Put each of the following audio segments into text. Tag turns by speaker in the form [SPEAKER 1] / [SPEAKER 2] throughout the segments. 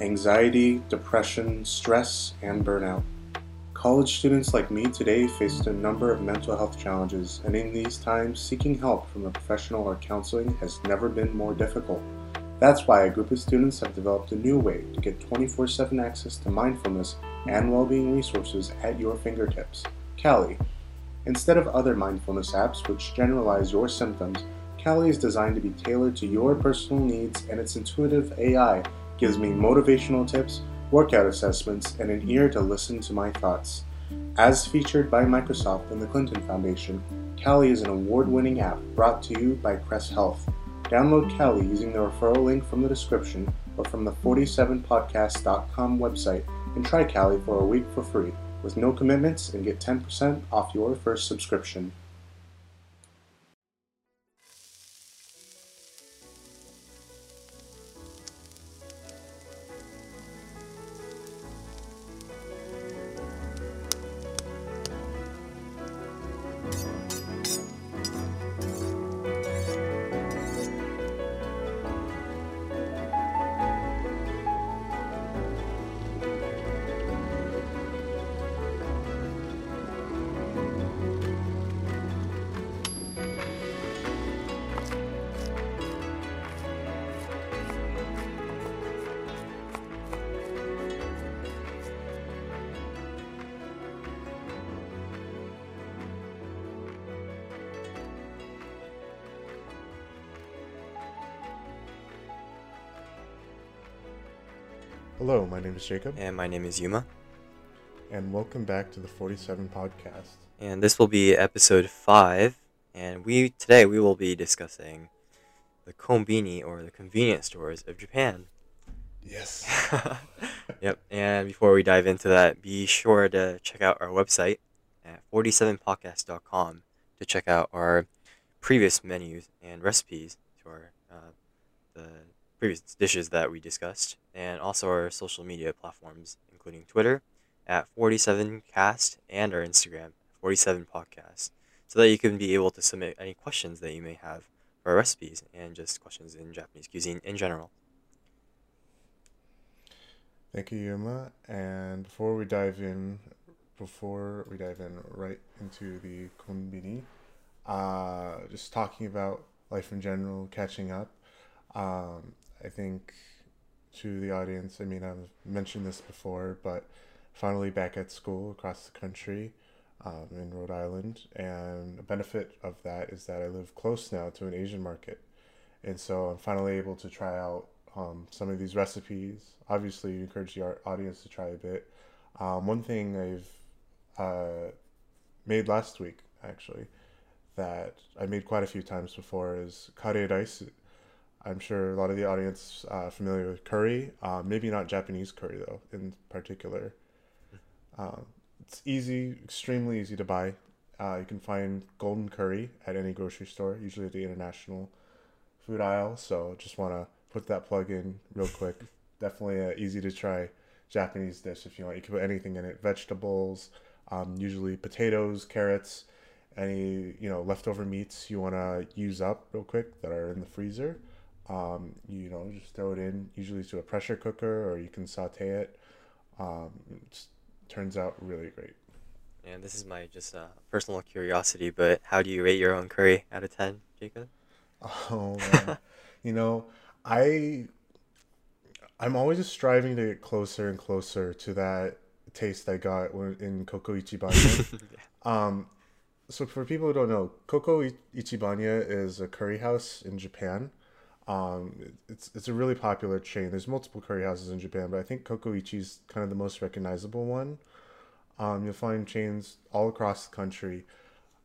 [SPEAKER 1] anxiety, depression, stress, and burnout. College students like me today faced a number of mental health challenges, and in these times, seeking help from a professional or counseling has never been more difficult. That's why a group of students have developed a new way to get 24 7 access to mindfulness and well being resources at your fingertips Cali. Instead of other mindfulness apps which generalize your symptoms, Cali is designed to be tailored to your personal needs, and its intuitive AI gives me motivational tips, workout assessments, and an ear to listen to my thoughts. As featured by Microsoft and the Clinton Foundation, Cali is an award winning app brought to you by Cress Health. Download Cali using the referral link from the description or from the 47podcast.com website and try Cali for a week for free with no commitments and get 10% off your first subscription. Hello, my name is Jacob,
[SPEAKER 2] And my name is Yuma.
[SPEAKER 1] and welcome back to the 47 podcast.
[SPEAKER 2] And this will be episode 5. And we today we will be discussing the kombini or the convenience stores of Japan.
[SPEAKER 1] Yes.
[SPEAKER 2] yep. And before we dive into that, be sure to check out our website at 47podcast.com to check out our previous menus and recipes to our uh, the previous dishes that we discussed, and also our social media platforms, including Twitter at 47cast and our Instagram 47podcast, so that you can be able to submit any questions that you may have for our recipes and just questions in Japanese cuisine in general.
[SPEAKER 1] Thank you, Yuma. And before we dive in, before we dive in right into the konbini, uh, just talking about life in general, catching up. Um, I think to the audience, I mean, I've mentioned this before, but finally back at school across the country um, in Rhode Island. And a benefit of that is that I live close now to an Asian market. And so I'm finally able to try out um, some of these recipes. Obviously, encourage the audience to try a bit. Um, one thing I've uh, made last week, actually, that I made quite a few times before is kare rice. I'm sure a lot of the audience uh, familiar with curry. Uh, maybe not Japanese curry though, in particular. Um, it's easy, extremely easy to buy. Uh, you can find golden curry at any grocery store, usually at the international food aisle. So just want to put that plug in real quick. Definitely a easy to try Japanese dish if you want. You can put anything in it: vegetables, um, usually potatoes, carrots, any you know leftover meats you want to use up real quick that are in the freezer. Um, you know, just throw it in, usually to a pressure cooker, or you can saute it. Um, it turns out really great.
[SPEAKER 2] And this is my just uh, personal curiosity, but how do you rate your own curry out of 10, Jacob?
[SPEAKER 1] Oh man. you know, I I'm always just striving to get closer and closer to that taste I got when in CoCo Ichibanya. um, so for people who don't know, CoCo I- Ichibanya is a curry house in Japan. Um, it's it's a really popular chain. There's multiple curry houses in Japan, but I think CoCo Ichi is kind of the most recognizable one. Um, you'll find chains all across the country.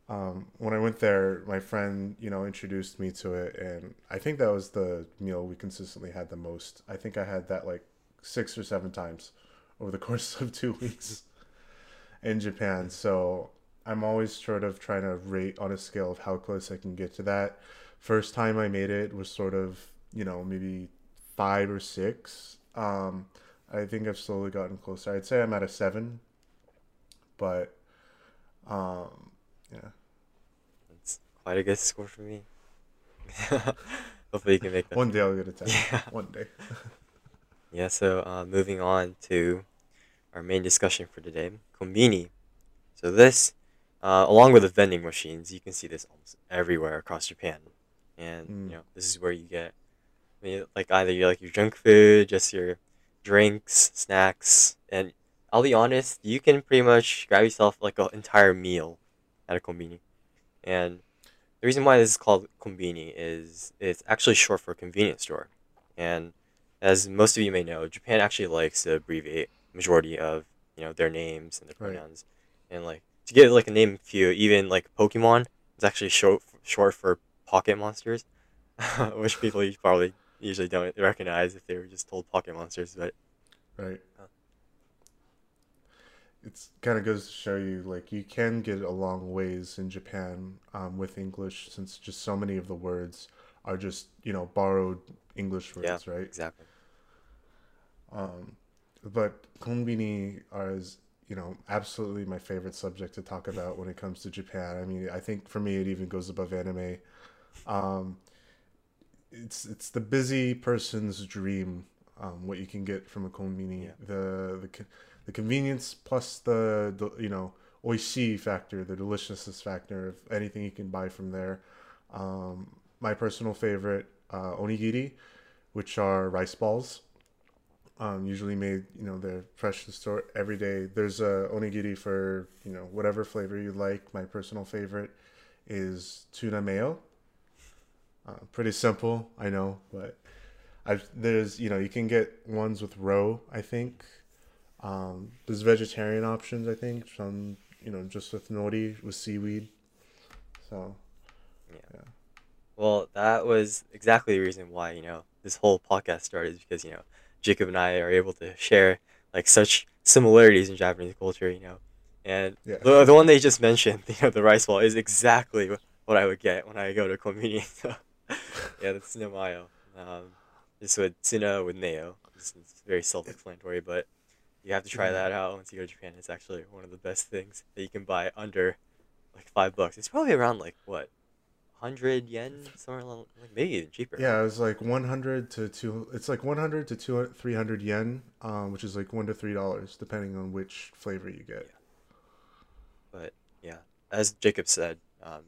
[SPEAKER 1] Um, when I went there, my friend, you know, introduced me to it, and I think that was the meal we consistently had the most. I think I had that like six or seven times over the course of two weeks in Japan. So I'm always sort of trying to rate on a scale of how close I can get to that. First time I made it was sort of, you know, maybe five or six. Um, I think I've slowly gotten closer. I'd say I'm at a seven, but um, yeah.
[SPEAKER 2] It's quite a good score for me. Hopefully you can make that.
[SPEAKER 1] One day I'll get a ten.
[SPEAKER 2] Yeah.
[SPEAKER 1] One day.
[SPEAKER 2] Yeah, so uh, moving on to our main discussion for today, kombini. So this, uh, along with the vending machines, you can see this almost everywhere across Japan, and
[SPEAKER 1] Mm.
[SPEAKER 2] you know this is where you get, I mean, like either your like your junk food, just your drinks, snacks, and I'll be honest, you can pretty much grab yourself like an entire meal at a kombini, and the reason why this is called kombini is it's actually short for convenience store, and as most of you may know, Japan actually likes to abbreviate majority of you know their names and their
[SPEAKER 1] Right.
[SPEAKER 2] pronouns, and like to get like a name few, even like Pokemon it's actually short short for pocket monsters, which people probably usually don't recognize if they were just told pocket monsters. But
[SPEAKER 1] Right.
[SPEAKER 2] Oh.
[SPEAKER 1] It's kind of goes to show you like you can get a long ways in Japan um, with English since just so many of the words are just you know borrowed English
[SPEAKER 2] Yeah.
[SPEAKER 1] words, right?
[SPEAKER 2] exactly,
[SPEAKER 1] Um, but konbini are is you know absolutely my favorite subject to talk about when it comes to Japan. I mean, I think for me it even goes above anime. Um, it's it's the busy person's dream. Um, what you can get from a konbini,
[SPEAKER 2] Yeah.
[SPEAKER 1] the the the convenience plus the, the you know oishi factor, the deliciousness factor of anything you can buy from there. Um, my personal favorite, uh, onigiri, which are rice balls um, usually made you know they're fresh to the store every day. There's a onigiri for you know whatever flavor you like. My personal favorite is tuna mayo. Uh, pretty simple i know but I've, there's you know you can get ones with roe i think. Um, there's vegetarian options i think some you know just with nori with seaweed. So yeah.
[SPEAKER 2] Well, that was exactly the reason why, you know, this whole podcast started because, you know, Jacob and I are able to share like such similarities in Japanese culture, you know. And
[SPEAKER 1] yeah
[SPEAKER 2] the, the one they just mentioned, you know, the rice ball is exactly what I would get when I go to. So, yeah, that's Tsunamayo. Um, just with Tsuna with Neo. It's, it's very self-explanatory, but you have to try
[SPEAKER 1] Mhm.
[SPEAKER 2] that out once you go to Japan. It's actually one of the best things that you can buy under like five bucks. It's probably around like what, hundred yen, somewhere along, like maybe even cheaper.
[SPEAKER 1] Yeah, it was like 100 to two. It's like 100 to 200, 300 yen, um, which is like one to three dollars, depending on which flavor you get.
[SPEAKER 2] But yeah, as Jacob said, um,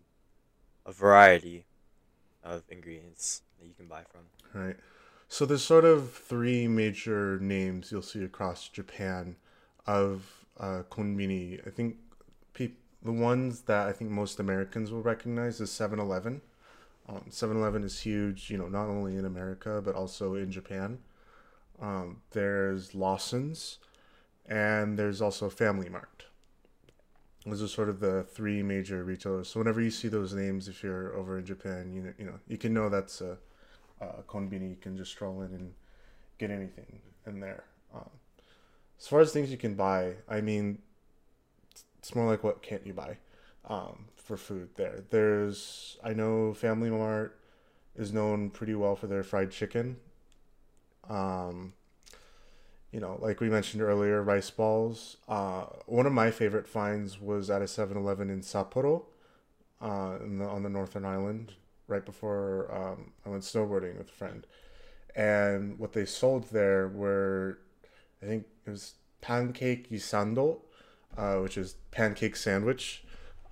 [SPEAKER 2] a variety of ingredients that you can buy from.
[SPEAKER 1] Right. So there's sort of three major names you'll see across Japan of uh, konbini. I think peop- the ones that I think most Americans will recognize is 7-Eleven. Um, 7-Eleven is huge, you know, not only in America but also in Japan. Um, there's Lawson's, and there's also Family Mart. Those are sort of the three major retailers. So whenever you see those names, if you're over in Japan, you know, you know, you can know that's a, a konbini. You can just stroll in and get anything in there. Um, as far as things you can buy, I mean, it's more like what can't you buy um, for food there. There's, I know Family Mart is known pretty well for their fried chicken. Um, you know, like we mentioned earlier, rice balls. Uh, one of my favorite finds was at a 7 Eleven in Sapporo uh, in the, on the Northern Island right before um, I went snowboarding with a friend. And what they sold there were, I think it was pancake isando, uh, which is pancake sandwich.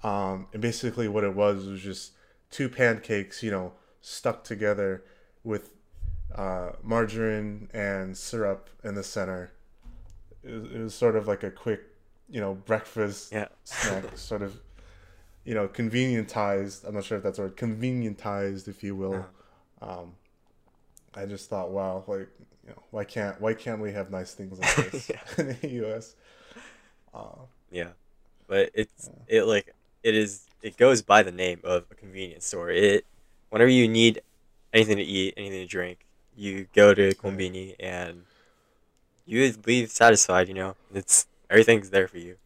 [SPEAKER 1] Um, and basically, what it was was just two pancakes, you know, stuck together with uh, margarine and syrup in the center. It was, it was sort of like a quick, you know, breakfast
[SPEAKER 2] Yeah.
[SPEAKER 1] snack, sort of, you know, convenientized. I'm not sure if that's a word, convenientized, if you will. Um, I just thought, wow, like, you know, why can't why can't we have nice things like this
[SPEAKER 2] Yeah.
[SPEAKER 1] in the U.S.? Uh,
[SPEAKER 2] Yeah, but it's it like it is it goes by the name of a convenience store. It whenever you need anything to eat, anything to drink, you go to Konbini and you leave satisfied. You know, it's everything's there for you,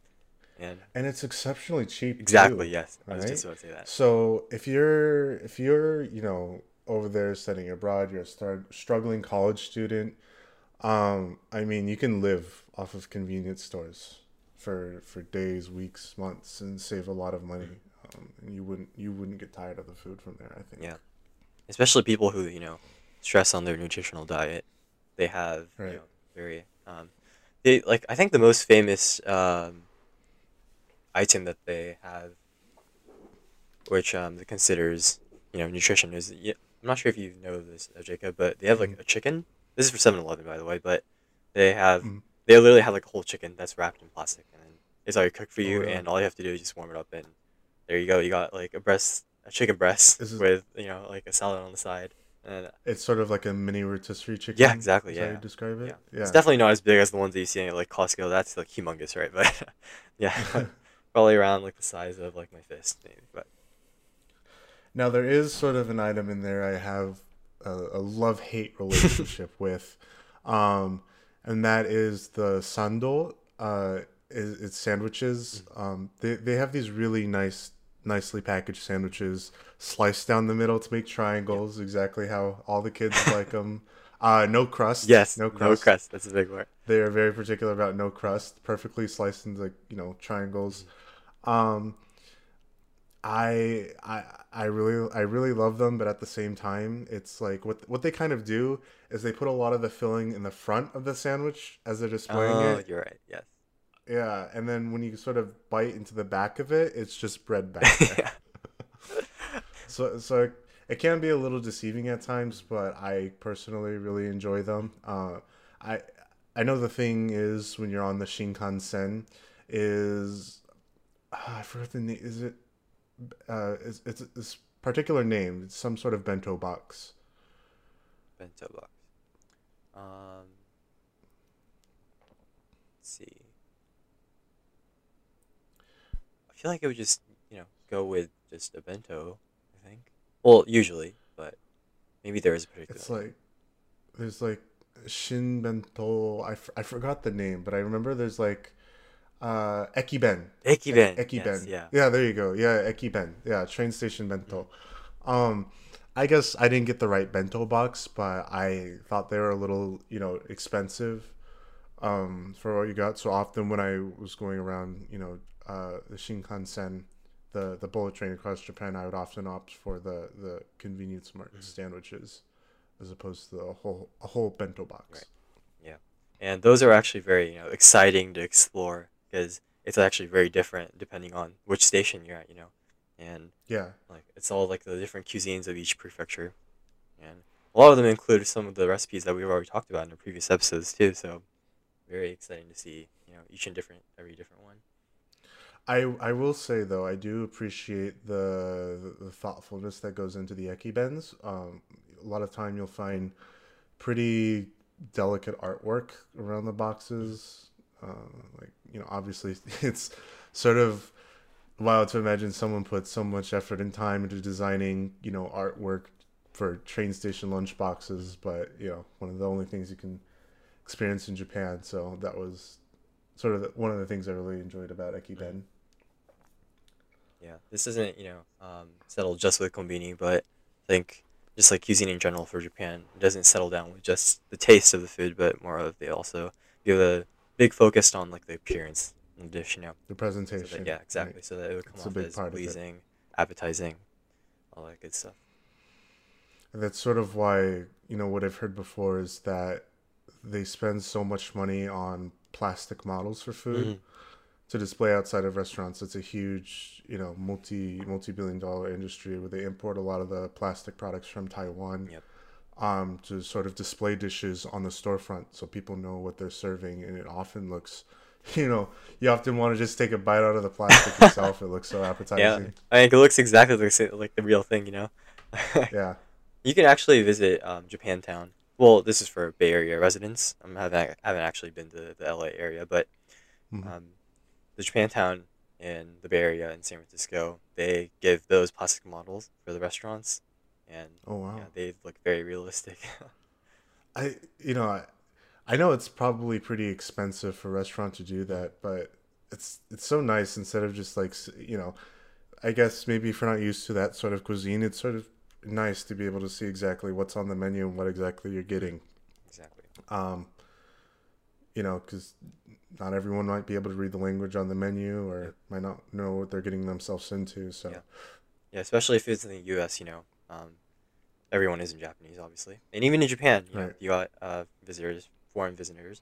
[SPEAKER 2] and
[SPEAKER 1] and it's exceptionally cheap.
[SPEAKER 2] exactly
[SPEAKER 1] too.
[SPEAKER 2] yes, I was
[SPEAKER 1] right?
[SPEAKER 2] just about to say that.
[SPEAKER 1] So if you're if you're you know over there studying abroad, you're a star- struggling college student. Um, I mean, you can live off of convenience stores for for days, weeks, months, and save a lot of money. Um, and you wouldn't you wouldn't get tired of the food from there. I think.
[SPEAKER 2] Yeah. Especially people who you know stress on their nutritional diet, they have
[SPEAKER 1] Right.
[SPEAKER 2] you know very. Um, they like I think the most famous um, item that they have, which um, considers you know nutrition is. Yeah, I'm not sure if you know this, uh, Jacob, but they have like
[SPEAKER 1] Mhm.
[SPEAKER 2] a chicken. This is for 7-Eleven, by the way, but they have
[SPEAKER 1] Mhm.
[SPEAKER 2] They literally have like a whole chicken that's wrapped in plastic, and it's already cooked for
[SPEAKER 1] Oh,
[SPEAKER 2] you, and all you have to do is just warm it up, and there you go. You got like a breast, a chicken breast
[SPEAKER 1] is-
[SPEAKER 2] with you know like a salad on the side, and
[SPEAKER 1] It's sort of like a mini rotisserie chicken.
[SPEAKER 2] Yeah, exactly, yeah.
[SPEAKER 1] you describe it.
[SPEAKER 2] yeah.
[SPEAKER 1] Yeah.
[SPEAKER 2] It's definitely not as big as the ones that you see at like Costco. That's like humongous, right? But yeah, probably around like the size of like my fist, maybe. But
[SPEAKER 1] Now there is sort of an item in there I have a, a love hate relationship with, um, and that is the sando. Uh, is it's sandwiches. Um, they they have these really nice, nicely packaged sandwiches, sliced down the middle to make triangles, exactly how all the kids like them. Uh, no crust.
[SPEAKER 2] yes,
[SPEAKER 1] no crust.
[SPEAKER 2] no
[SPEAKER 1] crust.
[SPEAKER 2] crust. That's a big word.
[SPEAKER 1] They are very particular about no crust, perfectly sliced into you know triangles. Um, I I I really I really love them, but at the same time, it's like what what they kind of do is they put a lot of the filling in the front of the sandwich as they're displaying
[SPEAKER 2] Oh,
[SPEAKER 1] it.
[SPEAKER 2] you're right. Yes.
[SPEAKER 1] Yeah, and then when you sort of bite into the back of it, it's just bread back there. so so it, it can be a little deceiving at times, but I personally really enjoy them. Uh, I I know the thing is when you're on the Shinkansen is ah, I forgot the name. Is it uh it's it's this particular name? It's some sort of bento box.
[SPEAKER 2] Bento box. Um. Let's see. I feel like it would just you know go with just a bento. I think. Well, usually, but maybe there is a particular.
[SPEAKER 1] It's like there's like Shin Bento. I, f- I forgot the name, but I remember there's like uh Ekiben.
[SPEAKER 2] Ekiben.
[SPEAKER 1] Ekiben.
[SPEAKER 2] Yes, yeah.
[SPEAKER 1] Yeah, there you go. Yeah, Ekiben. Yeah, train station bento. Um I guess I didn't get the right bento box, but I thought they were a little, you know, expensive um for what you got. So often when I was going around, you know, uh the Shinkansen, the the bullet train across Japan, I would often opt for the the convenience market
[SPEAKER 2] Mm-hmm.
[SPEAKER 1] sandwiches as opposed to a whole a whole bento box.
[SPEAKER 2] Right. and those are actually very you know exciting to explore because it's actually very different depending on which station you're at. You know, and
[SPEAKER 1] Yeah.
[SPEAKER 2] like it's all like the different cuisines of each prefecture, and a lot of them include some of the recipes that we've already talked about in the previous episodes too. So very exciting to see you know each and different every different one.
[SPEAKER 1] I I will say though I do appreciate the the thoughtfulness that goes into the ekibens. Um, a lot of time you'll find pretty delicate artwork around the boxes. Uh, like you know, obviously it's sort of wild to imagine someone put so much effort and time into designing you know artwork for train station lunch boxes, but you know one of the only things you can experience in Japan. So that was sort of the, one of the things I really enjoyed about Ekiben.
[SPEAKER 2] Yeah, this isn't you know um, settled just with konbini, but I think just like cuisine in general for Japan, it doesn't settle down with just the taste of the food, but more of they also give a big focused on like the appearance in the dish. You know,
[SPEAKER 1] The
[SPEAKER 2] so
[SPEAKER 1] presentation.
[SPEAKER 2] that, yeah, exactly.
[SPEAKER 1] right.
[SPEAKER 2] So that it would come
[SPEAKER 1] It's a
[SPEAKER 2] off
[SPEAKER 1] big
[SPEAKER 2] as
[SPEAKER 1] part of
[SPEAKER 2] pleasing, appetizing, all that good stuff.
[SPEAKER 1] And that's sort of why, you know, what I've heard before is that they spend so much money on plastic models for food
[SPEAKER 2] Mhm.
[SPEAKER 1] to display outside of restaurants. It's a huge, you know, multi multi billion dollar industry where they import a lot of the plastic products from Taiwan.
[SPEAKER 2] Yep.
[SPEAKER 1] Um, to sort of display dishes on the storefront so people know what they're serving and it often looks you know, you often want to just take a bite out of the plastic yourself. It looks so appetizing Yeah.
[SPEAKER 2] I think it looks exactly like like the real thing. You know.
[SPEAKER 1] Yeah.
[SPEAKER 2] You can actually visit um, Japantown. Well, this is for Bay Area residents. I haven't, haven't actually been to the LA area, but
[SPEAKER 1] Mhm.
[SPEAKER 2] um, the Japantown in the Bay Area in San Francisco, they give those plastic models for the restaurants, and
[SPEAKER 1] Oh wow.
[SPEAKER 2] yeah, they look very realistic.
[SPEAKER 1] I you know I, I know it's probably pretty expensive for a restaurant to do that, but it's it's so nice instead of just like you know, I guess maybe if you're not used to that sort of cuisine, it's sort of nice to be able to see exactly what's on the menu and what exactly you're getting.
[SPEAKER 2] exactly.
[SPEAKER 1] Um, you know, because not everyone might be able to read the language on the menu or
[SPEAKER 2] Yeah.
[SPEAKER 1] might not know what they're getting themselves into. So
[SPEAKER 2] Yeah. Yeah, especially if it's in the U.S. You know, um, everyone is in Japanese, obviously, and even in Japan, you know,
[SPEAKER 1] Right.
[SPEAKER 2] you got uh, visitors, foreign visitors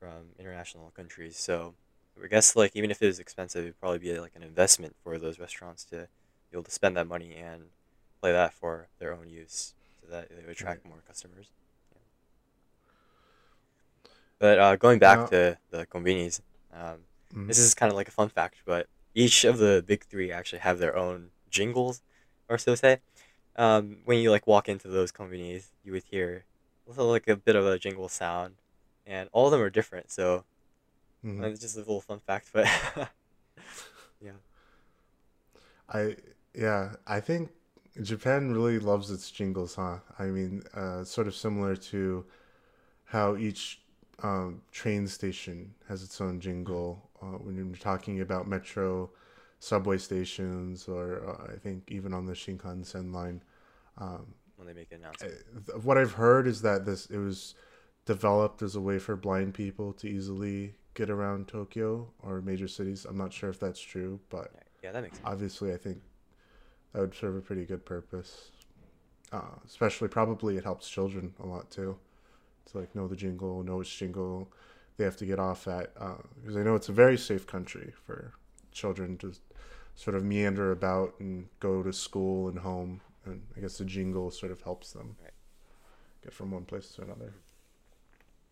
[SPEAKER 2] from international countries. So I guess like even if it was expensive, it'd probably be like an investment for those restaurants to be able to spend that money and play that for their own use, so that they would attract more customers. Yeah. But uh, going back
[SPEAKER 1] Now,
[SPEAKER 2] to the convenies, um,
[SPEAKER 1] mhm.
[SPEAKER 2] this is kind of like a fun fact, but each of the big three actually have their own jingles, or so to say. Um, when you like walk into those companies, you would hear also like a bit of a jingle sound, and all of them are different. So
[SPEAKER 1] Mhm.
[SPEAKER 2] uh, it's just a little fun fact, but yeah,
[SPEAKER 1] I yeah, I think Japan really loves its jingles, huh? I mean, uh, sort of similar to how each um, train station has its own jingle. Uh, when you're talking about metro, subway stations, or uh, I think even on the Shinkansen line. Um,
[SPEAKER 2] when they make
[SPEAKER 1] uh,
[SPEAKER 2] announcement.
[SPEAKER 1] th- what I've heard is that this it was developed as a way for blind people to easily get around Tokyo or major cities. I'm not sure if that's true, but
[SPEAKER 2] Yeah, that makes sense.
[SPEAKER 1] obviously I think that would serve a pretty good purpose. Uh, especially probably it helps children a lot too. To like know the jingle, know which jingle they have to get off at. Because I know it's a very safe country for children to sort of meander about and go to school and home. And I guess the jingle sort of helps them
[SPEAKER 2] Right.
[SPEAKER 1] get from one place to another.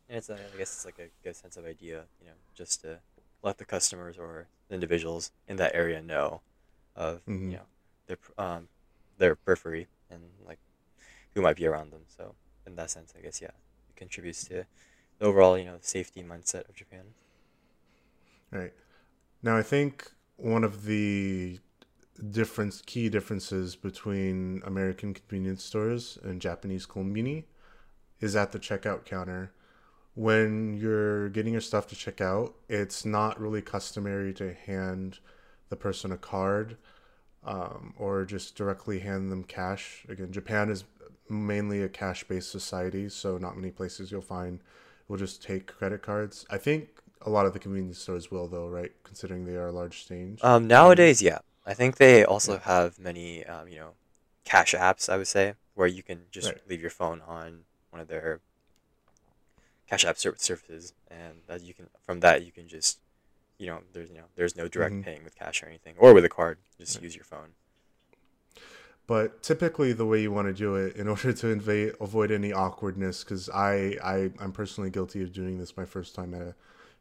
[SPEAKER 2] And it's a, I guess it's like a good sense of idea, you know, just to let the customers or the individuals in that area know of
[SPEAKER 1] Mhm.
[SPEAKER 2] you know their um their periphery and like who might be around them. So in that sense, I guess yeah, it contributes to the overall you know safety mindset of Japan.
[SPEAKER 1] Right. Now, I think one of the difference, key differences between American convenience stores and Japanese konbini is at the checkout counter. When you're getting your stuff to check out, it's not really customary to hand the person a card um, or just directly hand them cash. Again, Japan is mainly a cash based society, so not many places you'll find will just take credit cards. I think a lot of the convenience stores will, though, right? Considering they are a large change.
[SPEAKER 2] Um, nowadays, yeah, I think they also have many um, you know cash apps. I would say where you can just
[SPEAKER 1] Right.
[SPEAKER 2] leave your phone on one of their cash app ser- services, and that you can from that you can just you know there's you know there's no direct
[SPEAKER 1] Mhm.
[SPEAKER 2] paying with cash or anything or with a card. Just
[SPEAKER 1] Right.
[SPEAKER 2] use your phone.
[SPEAKER 1] But typically, the way you want to do it, in order to invade, avoid any awkwardness, because I, I, I'm personally guilty of doing this my first time at a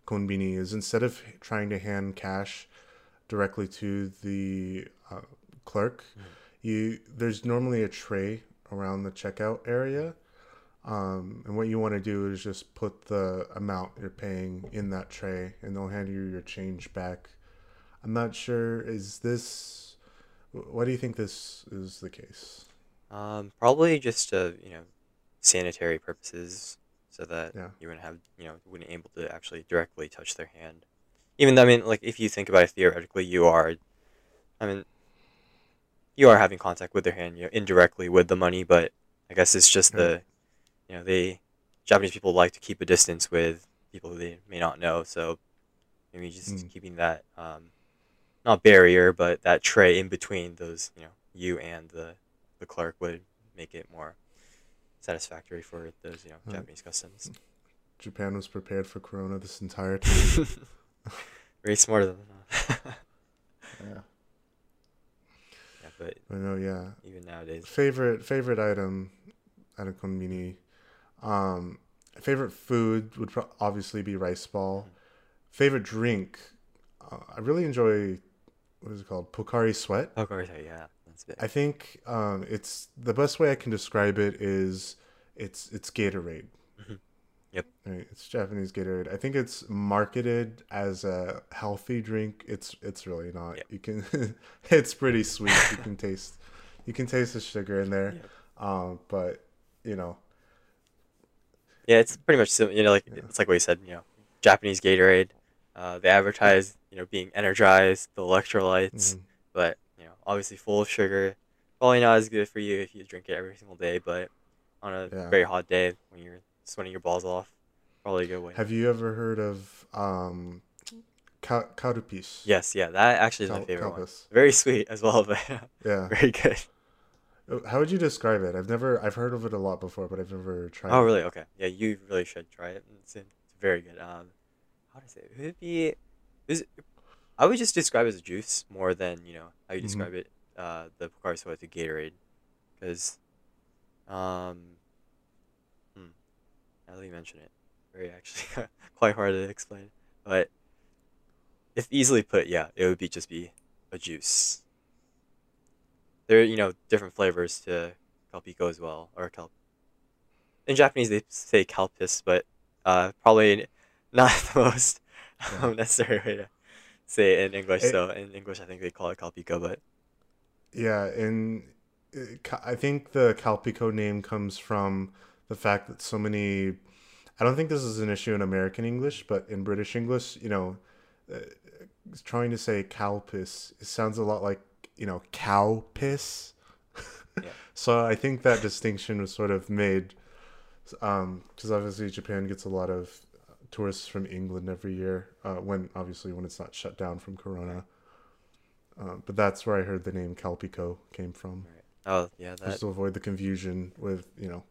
[SPEAKER 1] konbini, is instead of trying to hand cash directly to the uh, clerk, you there's normally a tray around the checkout area, um, and what you want to do is just put the amount you're paying in that tray, and they'll hand you your change back. I'm not sure. Is this? Why do you think this is the case?
[SPEAKER 2] Um, probably just you know sanitary purposes, so that
[SPEAKER 1] Yeah.
[SPEAKER 2] you wouldn't have you know wouldn't be able to actually directly touch their hand. Even though, I mean, like if you think about it theoretically, you are, I mean, you are having contact with their hand, you know, indirectly with the money, but I guess it's just the, you know, they Japanese people like to keep a distance with people who they may not know, so maybe just
[SPEAKER 1] Mm.
[SPEAKER 2] keeping that um, not barrier, but that tray in between those, you know, you and the the clerk would make it more satisfactory for those, you know,
[SPEAKER 1] Right.
[SPEAKER 2] Japanese customs.
[SPEAKER 1] Japan was prepared for Corona this entire time.
[SPEAKER 2] Very smart of them.
[SPEAKER 1] yeah.
[SPEAKER 2] yeah, but
[SPEAKER 1] I know. Yeah.
[SPEAKER 2] even nowadays,
[SPEAKER 1] Favorite favorite item at a konbini. Um, favorite food would pro- obviously be rice ball. Favorite drink. Uh, I really enjoy. What is it called? Pocari Sweat.
[SPEAKER 2] Pocari course, yeah, that's big.
[SPEAKER 1] I think um, it's the best way I can describe it is it's it's Gatorade.
[SPEAKER 2] Mhm. Yep.
[SPEAKER 1] Right, it's Japanese Gatorade. I think it's marketed as a healthy drink. It's it's really not.
[SPEAKER 2] Yep.
[SPEAKER 1] You can it's pretty sweet. You can taste you can taste the sugar in there.
[SPEAKER 2] Yep.
[SPEAKER 1] Um, but you know,
[SPEAKER 2] Yeah, it's pretty much you know like
[SPEAKER 1] Yeah.
[SPEAKER 2] it's like what you said, you know, Japanese Gatorade. Uh, they advertise you know being energized, the electrolytes,
[SPEAKER 1] mhm.
[SPEAKER 2] but you know obviously full of sugar. Probably not as good for you if you drink it every single day, but on a
[SPEAKER 1] Yeah.
[SPEAKER 2] very hot day when you're sweating your balls off, probably a good way.
[SPEAKER 1] have you ever heard of um, karupis?
[SPEAKER 2] Yes, yeah, that actually is my
[SPEAKER 1] Kal-
[SPEAKER 2] favorite one. Very sweet as well, but
[SPEAKER 1] Yeah.
[SPEAKER 2] very good.
[SPEAKER 1] Uh, How would you describe it? I've never, I've heard of it a lot before, but I've never tried it.
[SPEAKER 2] Oh,
[SPEAKER 1] it.
[SPEAKER 2] really? Okay. Yeah, you really should try it. It's, it's very good. Um, how to say it? Would it be? Is I would just describe it as a juice more than you know how you
[SPEAKER 1] Mhm.
[SPEAKER 2] describe it. Uh, the Pocari Soda to Gatorade, because, um, hmm, now that you mention it, very actually quite hard to explain. But if easily put, yeah, it would be just be a juice. There, are, you know, different flavors to Calpico as well, or Cal. In Japanese, they say Calpis, but uh, probably not the most
[SPEAKER 1] Yeah.
[SPEAKER 2] um, necessary way to say it in English.
[SPEAKER 1] It-
[SPEAKER 2] so in English, I think they call it Calpico, but
[SPEAKER 1] Yeah, and I think the Calpico name comes from the fact that so many. I don't think this is an issue in American English, but in British English, you know, uh, trying to say calpis, it sounds a lot like you know cow piss.
[SPEAKER 2] Yeah.
[SPEAKER 1] so I think that distinction was sort of made, because obviously Japan gets a lot of tourists from England every year. Uh, when obviously when it's not shut down from Corona. Uh, but that's where I heard the name Calpico came from,
[SPEAKER 2] right. oh yeah,
[SPEAKER 1] just to avoid the confusion with you know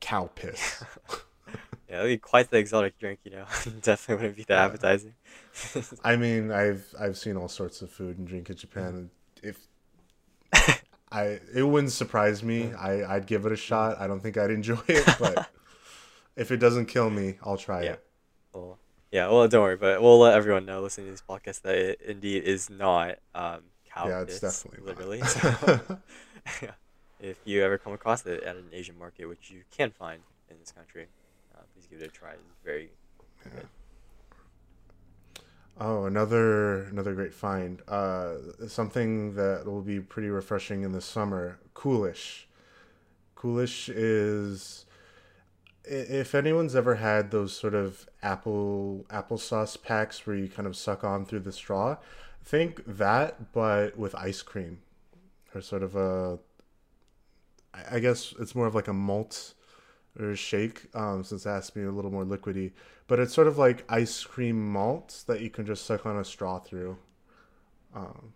[SPEAKER 1] cow piss.
[SPEAKER 2] yeah, that'd be quite the exotic drink. You know, definitely wouldn't be that appetizing.
[SPEAKER 1] I mean, I've I've seen all sorts of food and drink in Japan. If I, it wouldn't surprise me. I I'd give it a shot. I don't think I'd enjoy it, but if it doesn't kill me, I'll try
[SPEAKER 2] Yeah.
[SPEAKER 1] it.
[SPEAKER 2] Well, yeah, well, don't worry, but we'll let everyone know listening to this podcast that it indeed is not um, cow
[SPEAKER 1] Yeah, it's definitely
[SPEAKER 2] literally. So, yeah, if you ever come across it at an Asian market, which you can find in this country, uh, please give it a try. It's very
[SPEAKER 1] Yeah. Oh, another another great find. Uh, something that will be pretty refreshing in the summer. Coolish. Coolish is if anyone's ever had those sort of apple applesauce packs where you kind of suck on through the straw, think that but with ice cream, or sort of a. I guess it's more of like a malt or shake, um, since it has to be a little more liquidy but it's sort of like ice cream malt that you can just suck on a straw through. Um,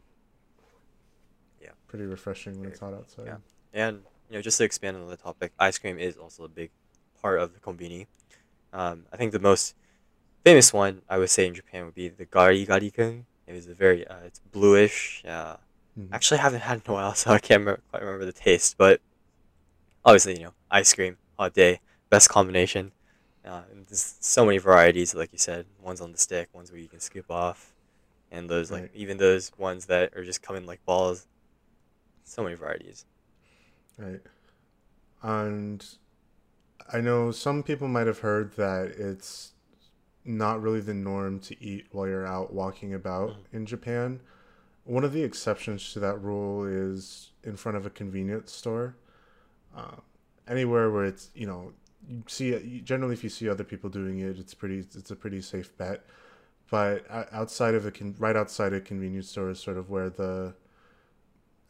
[SPEAKER 2] Yeah.
[SPEAKER 1] pretty refreshing when it's hot outside.
[SPEAKER 2] yeah. And you know, just to expand on the topic, ice cream is also a big part of the kombini. Um, I think the most famous one I would say in Japan would be the gari gari kun. It was a very uh, it's bluish. Uh,
[SPEAKER 1] Mhm.
[SPEAKER 2] Actually, I haven't had it in a while, so I can't remember, quite remember the taste. But obviously, you know, ice cream, hot day, best combination. Uh, and there's so many varieties, like you said. Ones on the stick, ones where you can scoop off, and those like even those ones that are just coming like balls. So many varieties.
[SPEAKER 1] Right. And I know some people might have heard that it's not really the norm to eat while you're out walking about
[SPEAKER 2] Mhm.
[SPEAKER 1] in Japan. One of the exceptions to that rule is in front of a convenience store. Uh, anywhere where it's, you know, you see generally if you see other people doing it, it's pretty it's a pretty safe bet. But outside of a con- right outside a convenience store is sort of where the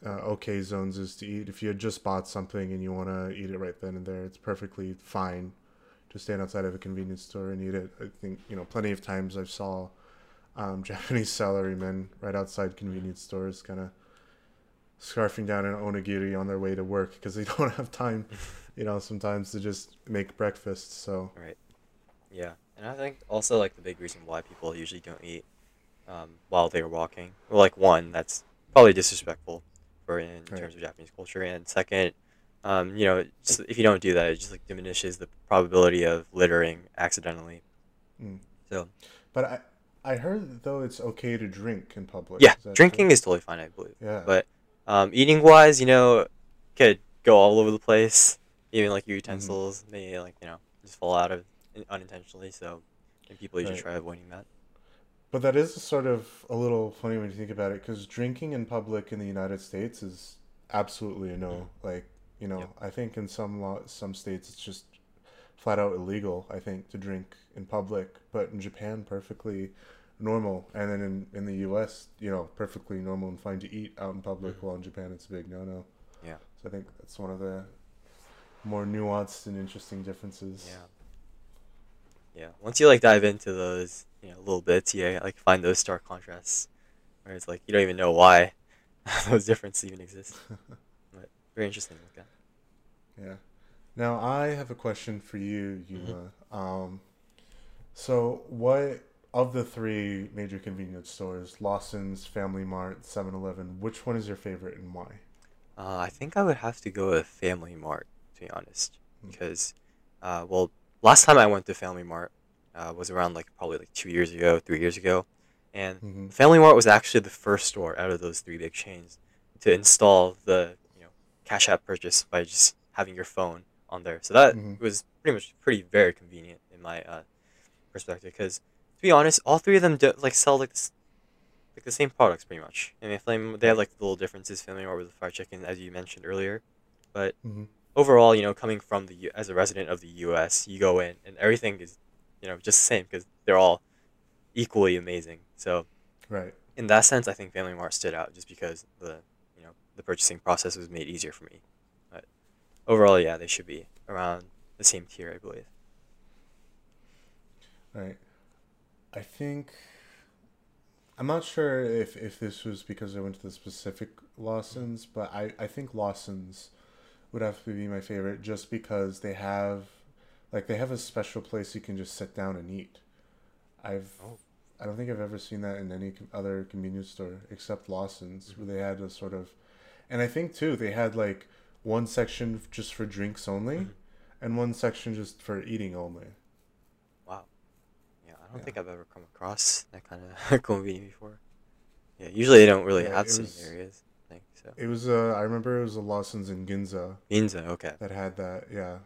[SPEAKER 1] uh, okay zones is to eat. If you just bought something and you want to eat it right then and there, it's perfectly fine to stand outside of a convenience store and eat it. I think you know plenty of times I've saw um, Japanese salarymen right outside convenience stores, kind of scarfing down an onigiri on their way to work because they don't have time, you know, sometimes to just make breakfast. So right,
[SPEAKER 2] Yeah, and I think also like the big reason why people usually don't eat um, while they're walking. Like one, that's probably disrespectful for in
[SPEAKER 1] Right.
[SPEAKER 2] terms of Japanese culture, and second, um, you know, just if you don't do that, it just like diminishes the probability of littering accidentally.
[SPEAKER 1] Mm.
[SPEAKER 2] So
[SPEAKER 1] but I I heard though it's okay to drink in public.
[SPEAKER 2] yeah,
[SPEAKER 1] Is
[SPEAKER 2] drinking
[SPEAKER 1] true?
[SPEAKER 2] is totally fine, I believe.
[SPEAKER 1] yeah.
[SPEAKER 2] But um, eating wise, you know, could go all over the place. Even like your utensils may like you know just fall out of unintentionally. So think people usually
[SPEAKER 1] Right.
[SPEAKER 2] try avoiding that.
[SPEAKER 1] But that is sort of a little funny when you think about it, because drinking in public in the United States is absolutely a no. Like, you know. I think in some law, some states it's just flat out illegal. I think to drink in public, but in Japan, perfectly normal, and then in in the U.S., you know, perfectly normal and fine to eat out in public.
[SPEAKER 2] Mhm.
[SPEAKER 1] While in Japan, it's a big no no.
[SPEAKER 2] Yeah.
[SPEAKER 1] So I think that's one of the more nuanced and interesting differences.
[SPEAKER 2] Yeah. Yeah. Once you like dive into those, you know, little bits, you like find those stark contrasts where it's like you don't even know why those differences even exist. But very interesting to look at.
[SPEAKER 1] Yeah. Now I have a question for you, Yuma. Um, so what of the three major convenience stores, Lawson's, Family Mart, 7-Eleven, which one is your favorite and why?
[SPEAKER 2] Uh, I think I would have to go with Family Mart, to be honest,
[SPEAKER 1] Mm.
[SPEAKER 2] because, uh, well, last time I went to Family Mart uh, was around like probably like two years ago, three years ago, and
[SPEAKER 1] hmm
[SPEAKER 2] Family Mart was actually the first store out of those three big chains to install the you know Cash App purchase by just having your phone on there. So that
[SPEAKER 1] Mhm.
[SPEAKER 2] was pretty much pretty very convenient in my uh, perspective. Because to be honest, all three of them do, like sell like like the same products pretty much. I mean, Flame they have like little differences. Family Mart with the fried chicken, as you mentioned earlier, but
[SPEAKER 1] hmm
[SPEAKER 2] overall, you know, coming from the U- as a resident of the U.S., you go in and everything is you know just the same because they're all equally amazing. So
[SPEAKER 1] Right.
[SPEAKER 2] in that sense, I think Family Mart stood out just because the you know the purchasing process was made easier for me. But overall, yeah, they should be around the same tier, I believe.
[SPEAKER 1] Right. I think I'm not sure if if this was because I went to the specific Lawson's, but I I think Lawson's would have to be my favorite just because they have like they have a special place you can just sit down and eat. I've
[SPEAKER 2] Oh.
[SPEAKER 1] I don't think I've ever seen that in any other convenience store except Lawson's where they had a sort of and I think too they had like one section just for drinks only
[SPEAKER 2] Mhm.
[SPEAKER 1] and one section just for eating only.
[SPEAKER 2] Wow. Yeah, I don't
[SPEAKER 1] Yeah.
[SPEAKER 2] think I've ever come across that kind of convenience before. Yeah, usually they don't really
[SPEAKER 1] Yeah,
[SPEAKER 2] have sitting
[SPEAKER 1] was-
[SPEAKER 2] areas. I think so.
[SPEAKER 1] It was uh I remember it was a Lawson's in Ginza
[SPEAKER 2] Ginza, okay.
[SPEAKER 1] that had that. Yeah.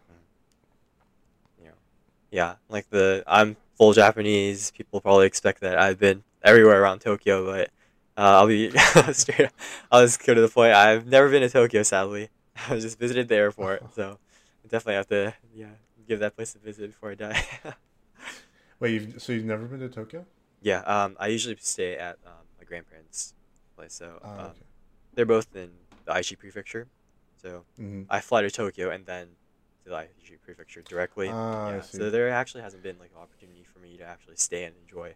[SPEAKER 2] Yeah, like the I'm full Japanese. People probably expect that I've been everywhere around Tokyo, but uh, I'll be straight. I'll just go to the point. I've never been to Tokyo, sadly. I just visited the airport, so I definitely have to yeah give that place a visit before I die.
[SPEAKER 1] Wait, you've so you've never been to Tokyo?
[SPEAKER 2] yeah, um, I usually stay at um, my grandparents' place, so
[SPEAKER 1] Ah,
[SPEAKER 2] um,
[SPEAKER 1] okay.
[SPEAKER 2] they're both in the Aichi prefecture. So
[SPEAKER 1] Mm-hmm.
[SPEAKER 2] I fly to Tokyo and then the Aichi prefecture directly.
[SPEAKER 1] Ah,
[SPEAKER 2] yeah, so there actually hasn't been like an opportunity for me to actually stay and enjoy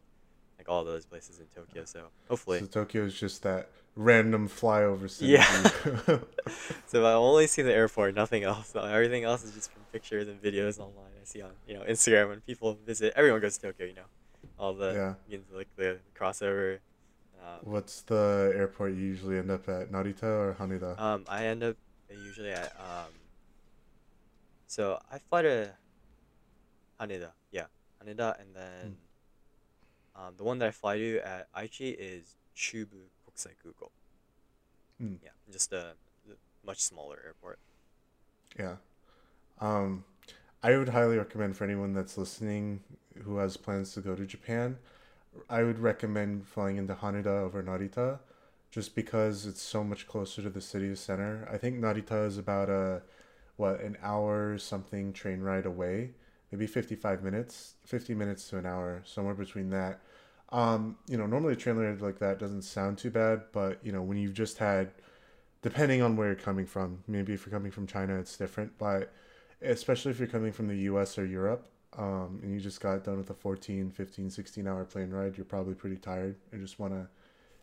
[SPEAKER 2] like all those places in Tokyo. So hopefully,
[SPEAKER 1] So Tokyo is just that random flyover city.
[SPEAKER 2] Yeah. so I only see the airport, nothing else. Everything else is just from pictures and videos online. I see on you know Instagram when people visit. Everyone goes to Tokyo, you know, all the
[SPEAKER 1] Yeah.
[SPEAKER 2] you know, like the crossover. Um,
[SPEAKER 1] What's the airport you usually end up at? Narita or Haneda?
[SPEAKER 2] Um, I end up usually at um. So I fly to Haneda, yeah, Haneda, and then um, the one that I fly to at Aichi is Chubu Kokusai Kuko.
[SPEAKER 1] Mm.
[SPEAKER 2] Yeah, just a much smaller airport.
[SPEAKER 1] Yeah. Um, I would highly recommend for anyone that's listening who has plans to go to Japan, I would recommend flying into Haneda over Narita just because it's so much closer to the city center. I think Narita is about a what, an hour something train ride away, maybe 55 minutes, 50 minutes to an hour, somewhere between that. Um, you know, normally a train ride like that doesn't sound too bad, but you know, when you've just had depending on where you're coming from. Maybe if you're coming from China, it's different, but especially if you're coming from the US or Europe, um, and you just got done with a 14, 15, 16 hour plane ride, you're probably pretty tired and just want to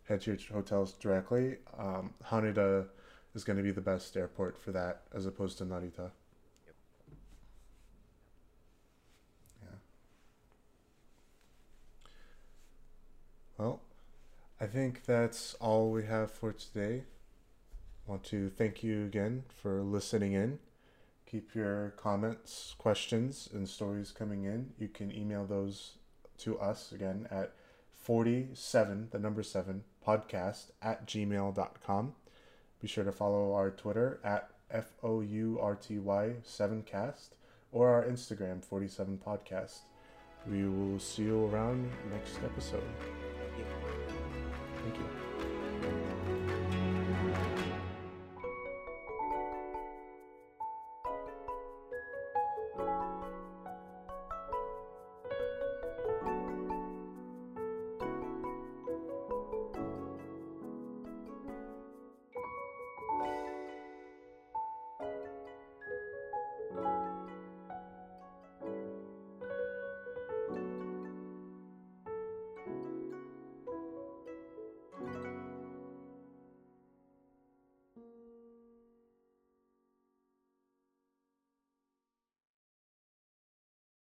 [SPEAKER 1] head to your hotels directly. Um, Haneda is going to be the best airport for that as opposed to Narita.
[SPEAKER 2] Yep.
[SPEAKER 1] Yeah. Well, I think that's all we have for today I want to thank you again for listening in. Keep your comments, questions, and stories coming in. You can email those to us again at 47, the number 7, podcast at gmail.com. Be sure to follow our Twitter at F O U R T Y 7cast or our Instagram 47 podcast. We will see you around next episode.